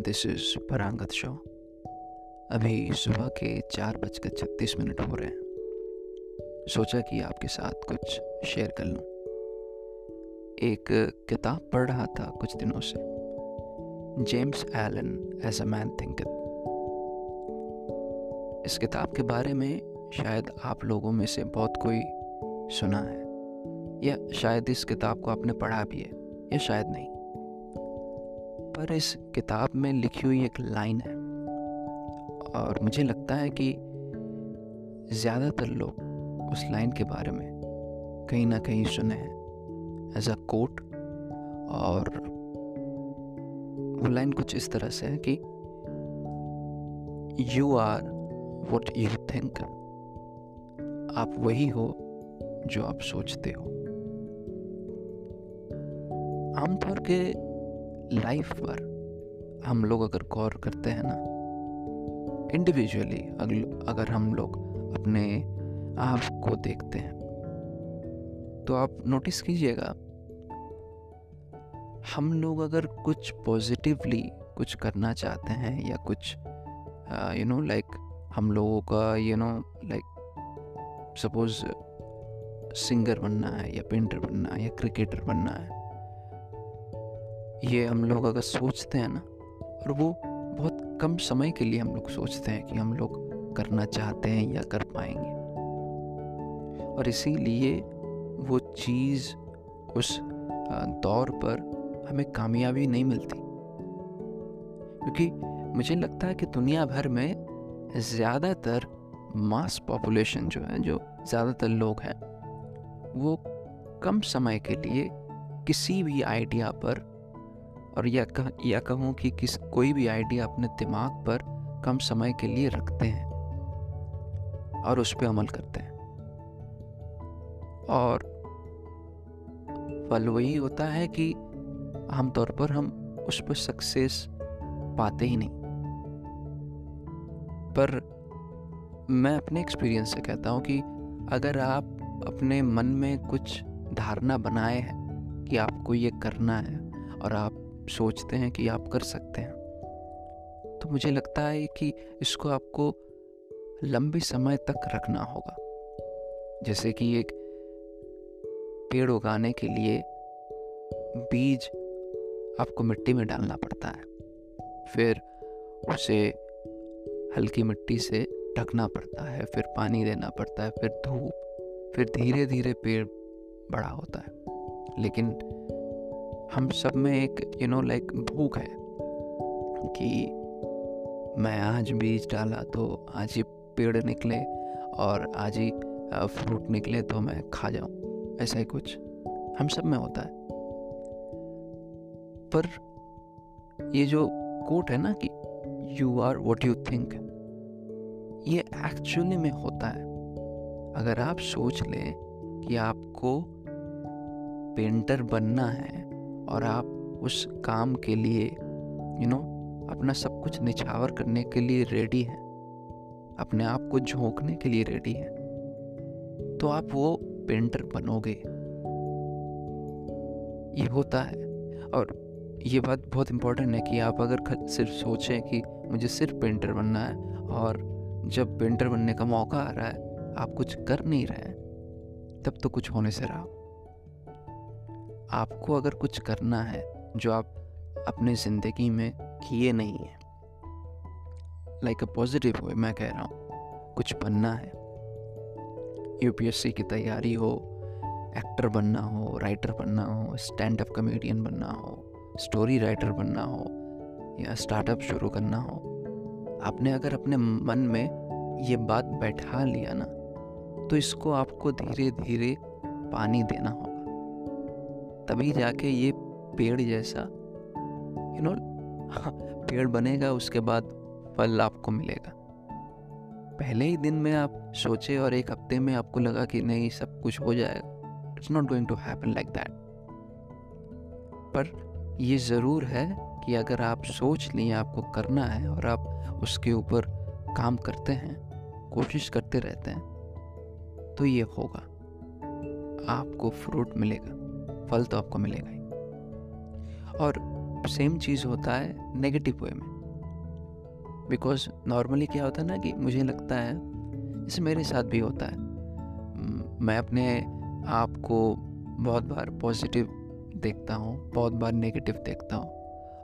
This is Parangat show अभी सुबह के चार बजकर छत्तीस मिनट हो रहे हैं। सोचा कि आपके साथ कुछ शेयर कर लूँ। एक किताब पढ़ रहा था कुछ दिनों से। James Allen as a man think इस किताब के बारे में शायद आप लोगों में से बहुत कोई सुना है। या शायद इस किताब को आपने पढ़ा भी है, या शायद नहीं। पर इस किताब में लिखी हुई एक लाइन है। और मुझे लगता है कि ज़्यादातर लोग उस लाइन के बारे में कहीं ना कहीं सुने हैं एज अ कोट और वो लाइन कुछ इस तरह से है कि you are what you think आप वही हो जो आप सोचते हो. आमतौर के लाइफ पर हम लोग अगर गौर करते हैं ना इंडिविजुअली अगर हम लोग अपने आप को देखते हैं तो आप नोटिस कीजिएगा, हम लोग अगर कुछ पॉजिटिवली कुछ करना चाहते हैं या कुछ यू नो लाइक हम लोगों का you know like suppose singer बनना है या पेंटर बनना है या क्रिकेटर बनना है ये हम लोग अगर सोचते हैं ना, और वो बहुत कम समय के लिए हम लोग सोचते हैं कि हम लोग करना चाहते हैं या कर पाएँगे। और इसीलिए वो चीज़ उस दौर पर हमें कामयाबी नहीं मिलती। क्योंकि मुझे लगता है कि दुनिया भर में ज़्यादातर मास पॉपुलेशन जो है, जो ज़्यादातर लोग हैं, वो कम समय के लिए किसी भी आइडिया पर और या कह, या कहूँ कि किस, कोई भी आइडिया अपने दिमाग पर कम समय के लिए रखते हैं और उस पर अमल करते हैं। और फल वही होता है कि आमतौर पर हम उस पर सक्सेस पाते ही नहीं। पर मैं अपने एक्सपीरियंस से कहता हूँ कि अगर आप अपने मन में कुछ धारणा बनाए हैं कि आपको ये करना है और आप सोचते हैं कि आप कर सकते हैं। तो मुझे लगता है कि इसको आपको लंबे समय तक रखना होगा। जैसे कि एक पेड़ उगाने के लिए बीज आपको मिट्टी में डालना पड़ता है। फिर उसे हल्की मिट्टी से ढकना पड़ता है, फिर पानी देना पड़ता है, फिर धूप, फिर धीरे धीरे पेड़ बड़ा होता है। लेकिन हम सब में एक यू नो लाइक भूख है कि मैं आज बीज डाला तो आज ही पेड़ निकले और आज ही फ्रूट निकले तो मैं खा जाऊँ। ऐसा ही कुछ हम सब में होता है। पर ये जो कोट है ना कि you are what you think ये एक्चुअली में होता है। अगर आप सोच लें कि आपको पेंटर बनना है और आप उस काम के लिए यू नो अपना सब कुछ निछावर करने के लिए रेडी हैं। अपने आप को झोंकने के लिए रेडी हैं। तो आप वो पेंटर बनोगे। ये होता है। और ये बात बहुत इम्पोर्टेंट है कि आप अगर सिर्फ़ सोचें कि मुझे सिर्फ़ पेंटर बनना है और जब पेंटर बनने का मौका आ रहा है, आप कुछ कर नहीं रहे तब तो कुछ होने से रहा। आपको अगर कुछ करना है, जो आप अपनी ज़िंदगी में किए नहीं हैं लाइक अ पॉजिटिव वे मैं कह रहा हूँ, कुछ बनना है। यूपीएससी की तैयारी हो एक्टर बनना हो राइटर बनना हो स्टैंड अप कमेडियन बनना हो स्टोरी राइटर बनना हो, या स्टार्टअप शुरू करना हो, आपने अगर अपने मन में ये बात बैठा लिया ना तो इसको आपको धीरे धीरे पानी देना होगा। तभी जाके ये पेड़ जैसा यू नो पेड़ बनेगा, उसके बाद फल आपको मिलेगा। पहले ही दिन में आप सोचे और एक हफ़्ते में आपको लगा कि नहीं, सब कुछ हो जाएगा। It's not going to happen like that पर ये ज़रूर है कि अगर आप सोच लिए, आपको करना है और आप उसके ऊपर काम करते हैं, कोशिश करते रहते हैं तो ये होगा। आपको फ्रूट मिलेगा। फल तो आपको मिलेगा ही। और सेम चीज़ होता है नेगेटिव वे में। बिकॉज़ नॉर्मली क्या होता है ना कि मुझे लगता है, जैसे मेरे साथ भी होता है, मैं अपने आप को बहुत बार पॉजिटिव देखता हूँ, बहुत बार नेगेटिव देखता हूँ।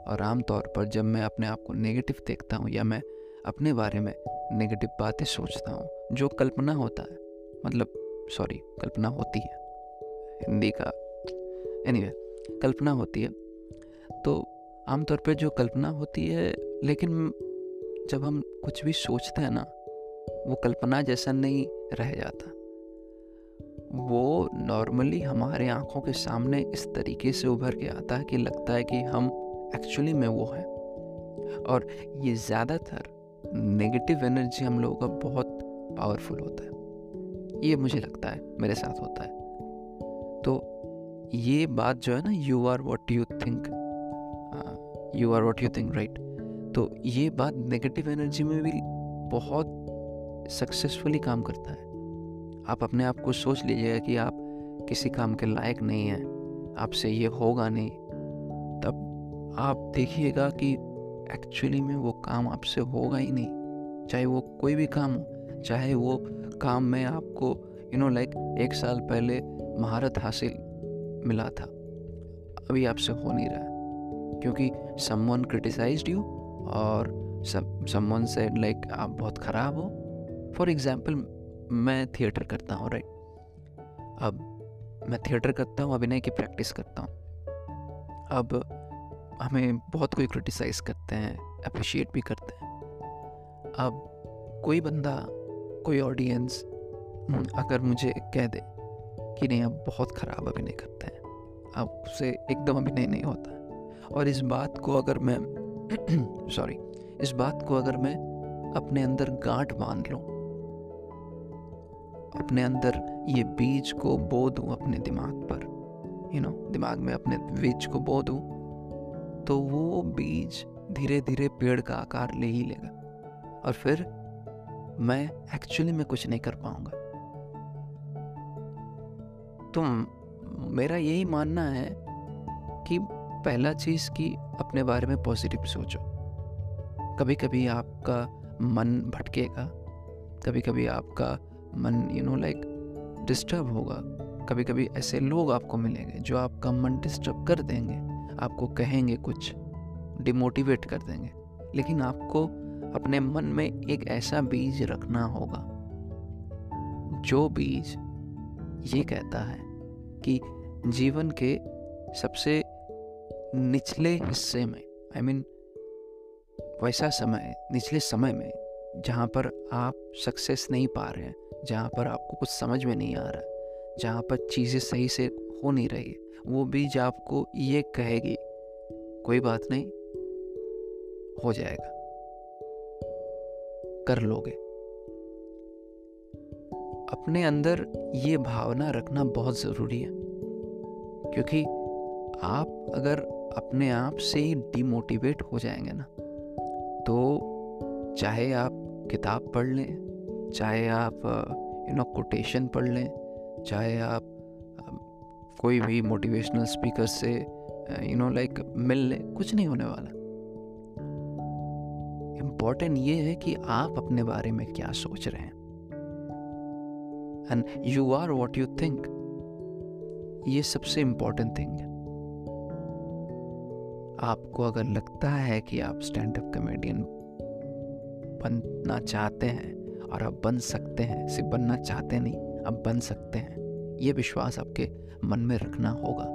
और आमतौर पर जब मैं अपने आप को नेगेटिव देखता हूँ या मैं अपने बारे में नेगेटिव बातें सोचता हूँ, जो कल्पना होता है मतलब सॉरी कल्पना होती है, हिंदी का एनीवे anyway, कल्पना होती है। तो आमतौर पर जो कल्पना होती है लेकिन जब हम कुछ भी सोचते हैं ना वो कल्पना जैसा नहीं रह जाता। वो नॉर्मली हमारे आँखों के सामने इस तरीके से उभर के आता है कि लगता है कि हम एक्चुअली में वो हैं। और ये ज़्यादातर नेगेटिव एनर्जी हम लोगों का बहुत पावरफुल होता है। ये मुझे लगता है मेरे साथ होता है। तो ये बात जो है ना you are what you think you are what you think right तो ये बात नेगेटिव एनर्जी में भी बहुत सक्सेसफुली काम करता है। आप अपने आप को सोच लीजिएगा कि आप किसी काम के लायक नहीं हैं, आपसे ये होगा नहीं। तब आप देखिएगा कि एक्चुअली में वो काम आपसे होगा ही नहीं। चाहे वो कोई भी काम हो, चाहे वो काम में आपको यू नो लाइक एक साल पहले महारत हासिल मिला था। अभी आपसे हो नहीं रहा क्योंकि समवन क्रिटिसाइज यू और समवन से लाइक आप बहुत ख़राब हो। फॉर एग्ज़ाम्पल मैं थिएटर करता हूँ राइट अब मैं थिएटर करता हूँ अभिनय की प्रैक्टिस करता हूँ। अब हमें बहुत कोई क्रिटिसाइज़ करते हैं अप्रिशिएट भी करते हैं। अब कोई बंदा कोई ऑडियंस हम्म, अगर मुझे कह दे कि नहीं अब बहुत ख़राब अभिनय करते हैं उससे एकदम अभिनय नहीं होता। और इस बात को अगर मैं सॉरी इस बात को अगर मैं अपने अंदर गांठ बाँध लूँ, अपने अंदर ये बीज को बो दूँ अपने दिमाग पर यू नो दिमाग में अपने बीज को बो दूँ तो वो बीज धीरे धीरे पेड़ का आकार ले ही लेगा। और फिर मैं एक्चुअली में कुछ नहीं कर पाऊँगा। तो मेरा यही मानना है कि पहला चीज़ कि अपने बारे में पॉजिटिव सोचो। कभी कभी आपका मन भटकेगा कभी कभी आपका मन यू नो लाइक डिस्टर्ब होगा। कभी कभी ऐसे लोग आपको मिलेंगे जो आपका मन डिस्टर्ब कर देंगे, आपको कहेंगे कुछ डिमोटिवेट कर देंगे। लेकिन आपको अपने मन में एक ऐसा बीज रखना होगा। जो बीज ये कहता है कि जीवन के सबसे निचले हिस्से में आई I मीन mean, वैसा समय निचले समय में जहाँ पर आप सक्सेस नहीं पा रहे हैं जहाँ पर आपको कुछ समझ में नहीं आ रहा जहाँ पर चीज़ें सही से हो नहीं रही है वो बीज आपको ये कहेगी कोई बात नहीं हो जाएगा। कर लोगे। अपने अंदर ये भावना रखना बहुत ज़रूरी है। क्योंकि आप अगर अपने आप से ही डिमोटिवेट हो जाएँगे ना तो चाहे आप किताब पढ़ लें, चाहे आप यू नो कोटेशन पढ़ लें, चाहे आप कोई भी मोटिवेशनल स्पीकर से यू नो लाइक मिल लें, कुछ नहीं होने वाला। इंपॉर्टेंट ये है कि आप अपने बारे में क्या सोच रहे हैं। And you are what you think ये सबसे इंपॉर्टेंट थिंग है। आपको अगर लगता है कि आप स्टैंड अप कॉमेडियन बनना चाहते हैं और आप बन सकते हैं, सिर्फ़ बनना चाहते नहीं, आप बन सकते हैं, ये विश्वास आपके मन में रखना होगा।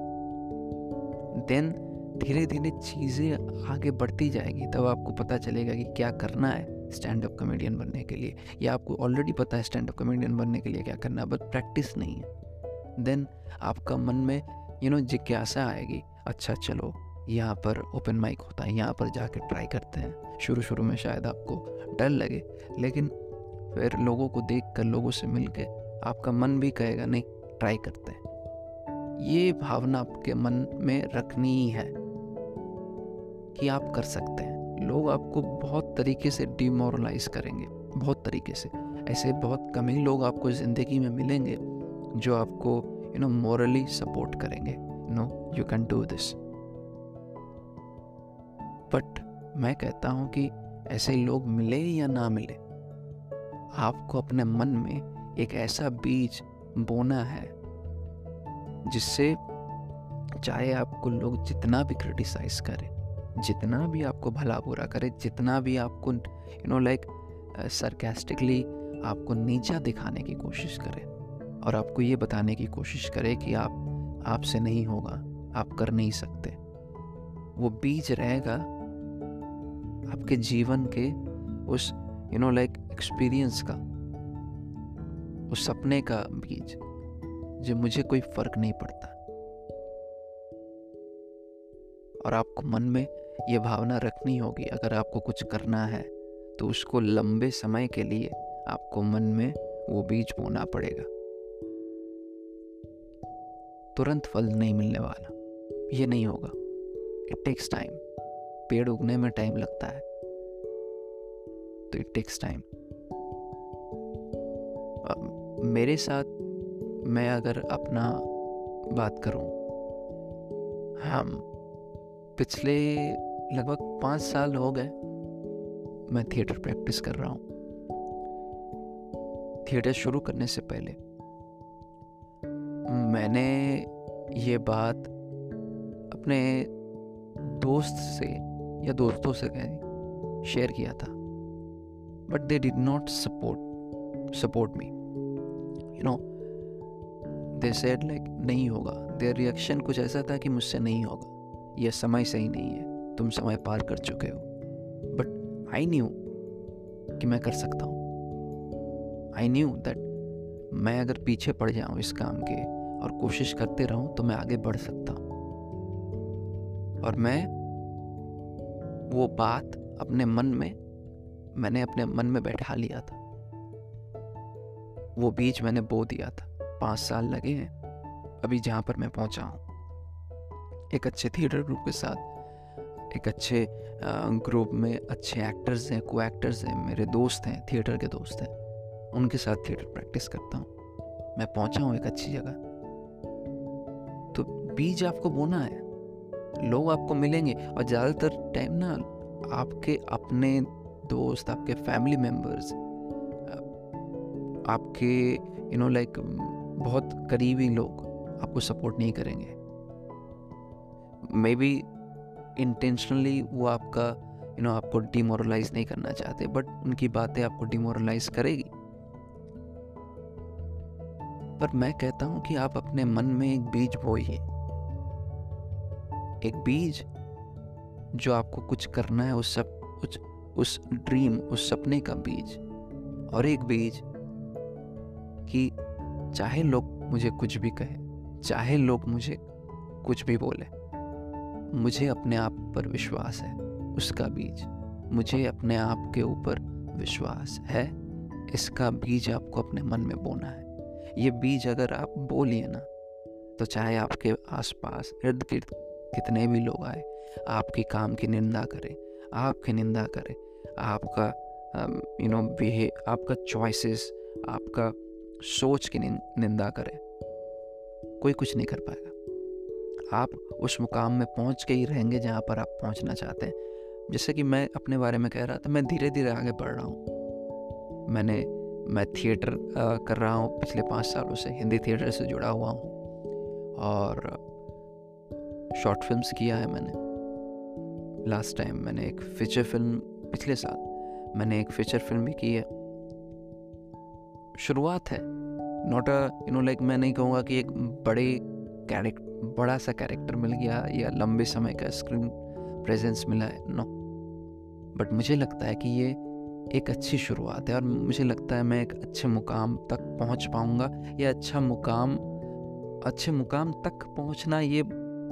देन धीरे धीरे चीज़ें आगे बढ़ती जाएगी, तब आपको पता चलेगा कि क्या करना है स्टैंड अप कॉमेडियन बनने के लिए। या आपको ऑलरेडी पता है स्टैंड अप कॉमेडियन बनने के लिए क्या करना है बट प्रैक्टिस नहीं है। देन आपका मन में यू नो जिज्ञासा आएगी अच्छा चलो, यहाँ पर ओपन माइक होता है, यहाँ पर जाके ट्राई करते हैं। शुरू शुरू में शायद आपको डर लगे, लेकिन फिर लोगों को देख कर लोगों से मिल के आपका मन भी कहेगा, नहीं ट्राई करते हैं। ये भावना आपके मन में रखनी ही है कि आप कर सकते हैं। लोग आपको बहुत तरीके से डिमोरलाइज करेंगे, बहुत तरीके से। ऐसे बहुत कम ही लोग आपको ज़िंदगी में मिलेंगे। जो आपको यू नो मोरली सपोर्ट करेंगे. No you can do this but मैं कहता हूँ कि ऐसे लोग मिले या ना मिले, आपको अपने मन में एक ऐसा बीज बोना है, जिससे चाहे आपको लोग जितना भी क्रिटिसाइज करें, जितना भी आपको भला बुरा करे, जितना भी आपको यू नो लाइक सरकेस्टिकली आपको नीचा दिखाने की कोशिश करे और आपको ये बताने की कोशिश करे कि आप, आपसे नहीं होगा, आप कर नहीं सकते। वो बीज रहेगा आपके जीवन के उस यू नो लाइक एक्सपीरियंस का, उस सपने का बीज, जो मुझे कोई फ़र्क नहीं पड़ता। और आपको मन में ये भावना रखनी होगी, अगर आपको कुछ करना है तो उसको लंबे समय के लिए आपको मन में वो बीज बोना पड़ेगा। तुरंत फल नहीं मिलने वाला। ये नहीं होगा। इट टेक्स टाइम पेड़ उगने में टाइम लगता है। तो इट टेक्स टाइम मेरे साथ मैं अगर अपना बात करूँ, हम पिछले लगभग पाँच साल हो गए मैं थिएटर प्रैक्टिस कर रहा हूँ। थिएटर शुरू करने से पहले मैंने ये बात अपने दोस्त से या दोस्तों से कहीं शेयर किया था। But they did not support support me you know they said like नहीं होगा। देर रिएक्शन कुछ ऐसा था कि मुझसे नहीं होगा। यह समय सही नहीं है। तुम समय पार कर चुके हो। बट आई न्यू कि मैं कर सकता हूँ। आई न्यू दैट मैं अगर पीछे पड़ जाऊँ इस काम के और कोशिश करते रहूँ तो मैं आगे बढ़ सकता हूँ। और मैं वो बात अपने मन में, मैंने अपने मन में बैठा लिया था। वो बीज मैंने बो दिया था। पाँच साल लगे हैं, अभी जहाँ पर मैं पहुँचा हूँ। एक अच्छे थिएटर ग्रुप के साथ, एक अच्छे ग्रुप में अच्छे एक्टर्स हैं को एक्टर्स हैं, मेरे दोस्त हैं थिएटर के दोस्त हैं। उनके साथ थिएटर प्रैक्टिस करता हूँ। मैं पहुँचा हूँ एक अच्छी जगह। बीज आपको बोना है। लोग आपको मिलेंगे और ज़्यादातर टाइम ना आपके अपने दोस्त आपके फैमिली मेंबर्स आपके यू नो लाइक बहुत करीबी लोग आपको सपोर्ट नहीं करेंगे। मे बी इंटेंशनली वो आपका यू you नो know, आपको डिमोरलाइज नहीं करना चाहते बट उनकी बातें आपको डिमोरलाइज करेगी। पर मैं कहता हूँ कि आप अपने मन में एक बीज बोइए। एक बीज जो आपको कुछ करना है, उस सब कुछ उस ड्रीम उस सपने का बीज। और एक बीज कि चाहे लोग मुझे कुछ भी कहे, चाहे लोग मुझे कुछ भी बोले, मुझे अपने आप पर विश्वास है, उसका बीज। मुझे अपने आप के ऊपर विश्वास है, इसका बीज आपको अपने मन में बोना है। ये बीज अगर आप बोलिए ना तो चाहे आपके आसपास इर्द गिर्द कितने भी लोग आए, आपके काम की निंदा करें, आपकी निंदा करें, आपका यू नो बिहे आपका चॉइसेस आपका सोच की निंदा करे। कोई कुछ नहीं कर पाएगा। आप उस मुकाम में पहुँच के ही रहेंगे जहाँ पर आप पहुँचना चाहते हैं। जैसे कि मैं अपने बारे में कह रहा था, मैं धीरे धीरे आगे बढ़ रहा हूँ। मैंने, मैं थिएटर कर रहा हूँ पिछले पाँच सालों से, हिंदी थिएटर से जुड़ा हुआ हूँ। और शॉर्ट फिल्म्स किया है मैंने। लास्ट टाइम मैंने एक फीचर फ़िल्म पिछले साल मैंने एक फीचर फ़िल्म भी की है। शुरुआत है not a you know like मैं नहीं कहूँगा कि एक बड़े कैरेक्ट बड़ा सा कैरेक्टर मिल गया या लंबे समय का स्क्रीन प्रेजेंस मिला है नो बट मुझे लगता है कि ये एक अच्छी शुरुआत है और मुझे लगता है मैं एक अच्छे मुकाम तक पहुँच पाऊँगा या अच्छा मुकाम, अच्छे मुकाम तक पहुँचना ये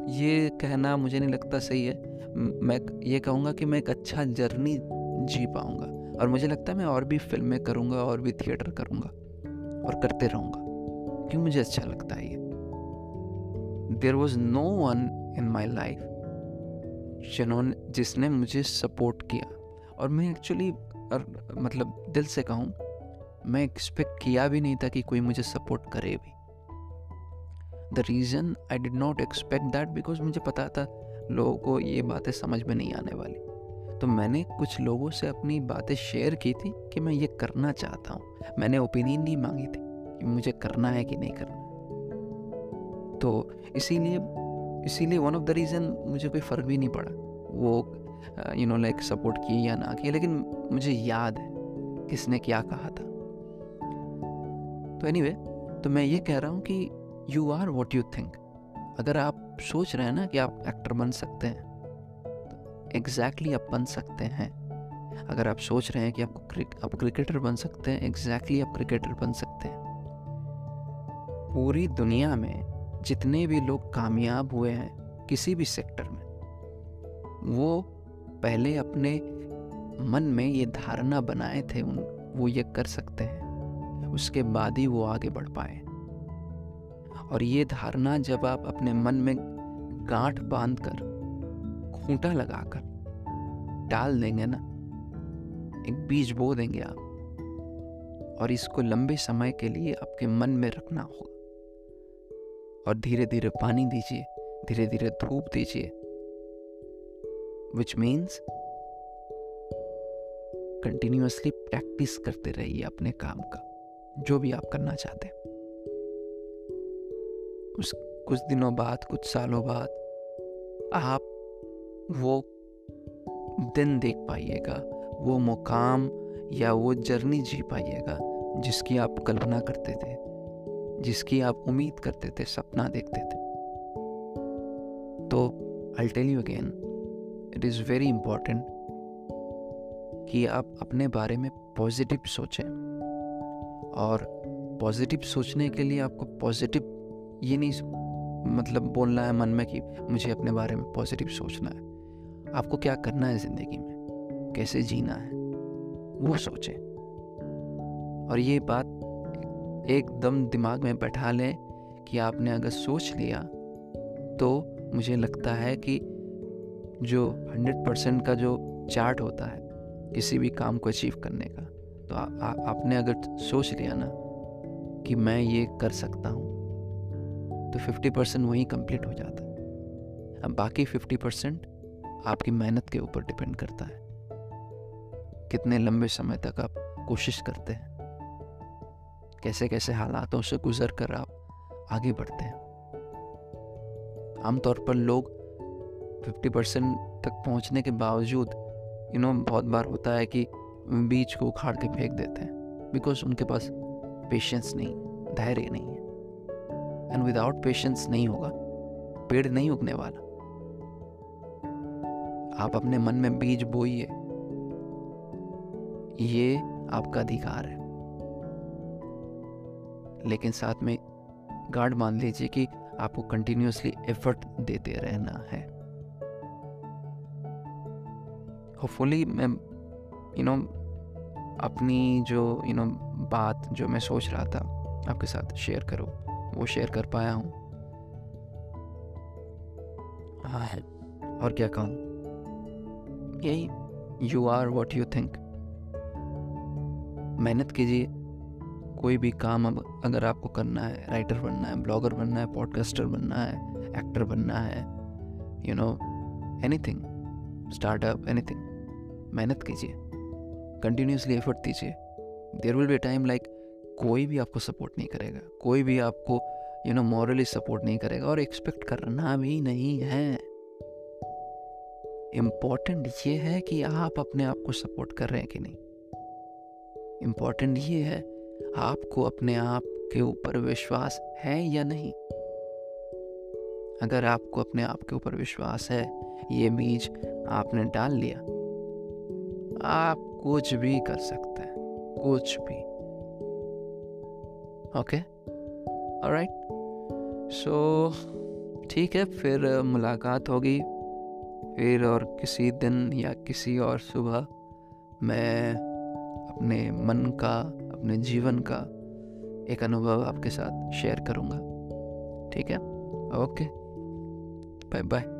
ये कहना मुझे नहीं लगता सही है। मैं ये कहूँगा कि मैं एक अच्छा जर्नी जी पाऊँगा और मुझे लगता है मैं और भी फ़िल्में करूँगा और भी थिएटर करूँगा और करते रहूँगा। क्यों मुझे अच्छा लगता है ये? There was no one in my life जिन्होंने, जिसने मुझे सपोर्ट किया। और मैं एक्चुअली मतलब दिल से कहूँ, मैं एक्सपेक्ट किया भी नहीं था कि कोई मुझे सपोर्ट करे भी। The reason I did not expect that because मुझे पता था लोगों को ये बातें समझ में नहीं आने वाली। तो मैंने कुछ लोगों से अपनी बातें शेयर की थी कि मैं ये करना चाहता हूँ। मैंने ओपिनियन नहीं मांगी थी कि मुझे करना है कि नहीं करना तो इसीलिए इसीलिए वन ऑफ़ द रीज़न मुझे कोई फ़र्क भी नहीं पड़ा। वो यू नो लाइक सपोर्ट किए या ना किए लेकिन मुझे याद है किसने क्या कहा था। तो एनी anyway, तो मैं ये कह रहा हूँ कि you are what you think अगर आप सोच रहे हैं ना कि आप एक्टर बन सकते हैं तो एग्जैक्टली exactly आप बन सकते हैं। अगर आप सोच रहे हैं कि आपको क्रिक, आप क्रिकेटर बन सकते हैं एग्जैक्टली exactly आप क्रिकेटर बन सकते हैं। पूरी दुनिया में जितने भी लोग कामयाब हुए हैं किसी भी सेक्टर में वो पहले अपने मन में ये धारणा बनाए थे उन वो ये कर सकते हैं। उसके बाद ही वो आगे बढ़ पाए। और ये धारणा जब आप अपने मन में गांठ बाँध कर खूंटा लगाकर डाल देंगे ना, एक बीज बो देंगे आप, और इसको लंबे समय के लिए आपके मन में रखना होगा। और धीरे धीरे पानी दीजिए धीरे धीरे धूप दीजिए विच मीन्स कंटिन्यूसली प्रैक्टिस करते रहिए अपने काम का, जो भी आप करना चाहते हैं। उस कुछ दिनों बाद, कुछ सालों बाद आप वो दिन देख पाइएगा, वो मुकाम या वो जर्नी जी पाइएगा जिसकी आप कल्पना करते थे, जिसकी आप उम्मीद करते थे, सपना देखते थे। तो I tell you again it is very important कि आप अपने बारे में पॉजिटिव सोचें। और पॉजिटिव सोचने के लिए आपको पॉजिटिव ये नहीं मतलब बोलना है मन में कि मुझे अपने बारे में पॉजिटिव सोचना है। आपको क्या करना है ज़िंदगी में? कैसे जीना है? वो सोचें। और ये बात एकदम दिमाग में बैठा लें कि आपने अगर सोच लिया तो मुझे लगता है कि जो हंड्रेड परसेंट का जो चार्ट होता है किसी भी काम को अचीव करने का तो आ, आ, आपने अगर सोच लिया ना कि मैं ये कर सकता हूँ तो फिफ्टी परसेंट वहीं कंप्लीट हो जाता है। अब बाकी फिफ्टी परसेंट आपकी मेहनत के ऊपर डिपेंड करता है। कितने लंबे समय तक आप कोशिश करते हैं। कैसे कैसे हालातों से गुजर कर आप आगे बढ़ते हैं। आमतौर पर लोग 50 परसेंट तक पहुँचने के बावजूद यू नो बहुत बार होता है कि बीज को उखाड़ के फेंक देते हैं। बिकॉज़ उनके पास पेशेंस नहीं, धैर्य नहीं है। एंड विदाउट पेशेंस नहीं होगा। पेड़ नहीं उगने वाला। आप अपने मन में बीज बोइए। ये आपका अधिकार है। लेकिन साथ में गार्ड मान लीजिए कि आपको कंटिन्यूसली एफर्ट देते रहना है। होपफुली मैं यू नो अपनी जो यू नो बात जो मैं सोच रहा था, आपके साथ शेयर करूँ। वो शेयर कर पाया हूँ। और क्या कहूँ? यही you are what you think मेहनत कीजिए। कोई भी काम अब अगर आपको करना है राइटर बनना है ब्लॉगर बनना है पॉडकास्टर बनना है एक्टर बनना है you know anything startup anything मेहनत कीजिए। कंटिन्यूसली एफर्ट दीजिए। There will be time like कोई भी आपको सपोर्ट नहीं करेगा, कोई भी आपको यू नो मॉरली सपोर्ट नहीं करेगा और एक्सपेक्ट करना भी नहीं है। इंपॉर्टेंट ये है कि आप अपने आप को सपोर्ट कर रहे हैं कि नहीं। इंपॉर्टेंट ये है, आपको अपने आप के ऊपर विश्वास है या नहीं। अगर आपको अपने आप के ऊपर विश्वास है, ये बीज आपने डाल लिया। आप कुछ भी कर सकते हैं, कुछ भी। ओके राइट सो ठीक है, फिर मुलाकात होगी। फिर और किसी दिन या किसी और सुबह मैं अपने मन का, अपने जीवन का एक अनुभव आपके साथ शेयर करूँगा। ठीक है? Okay bye bye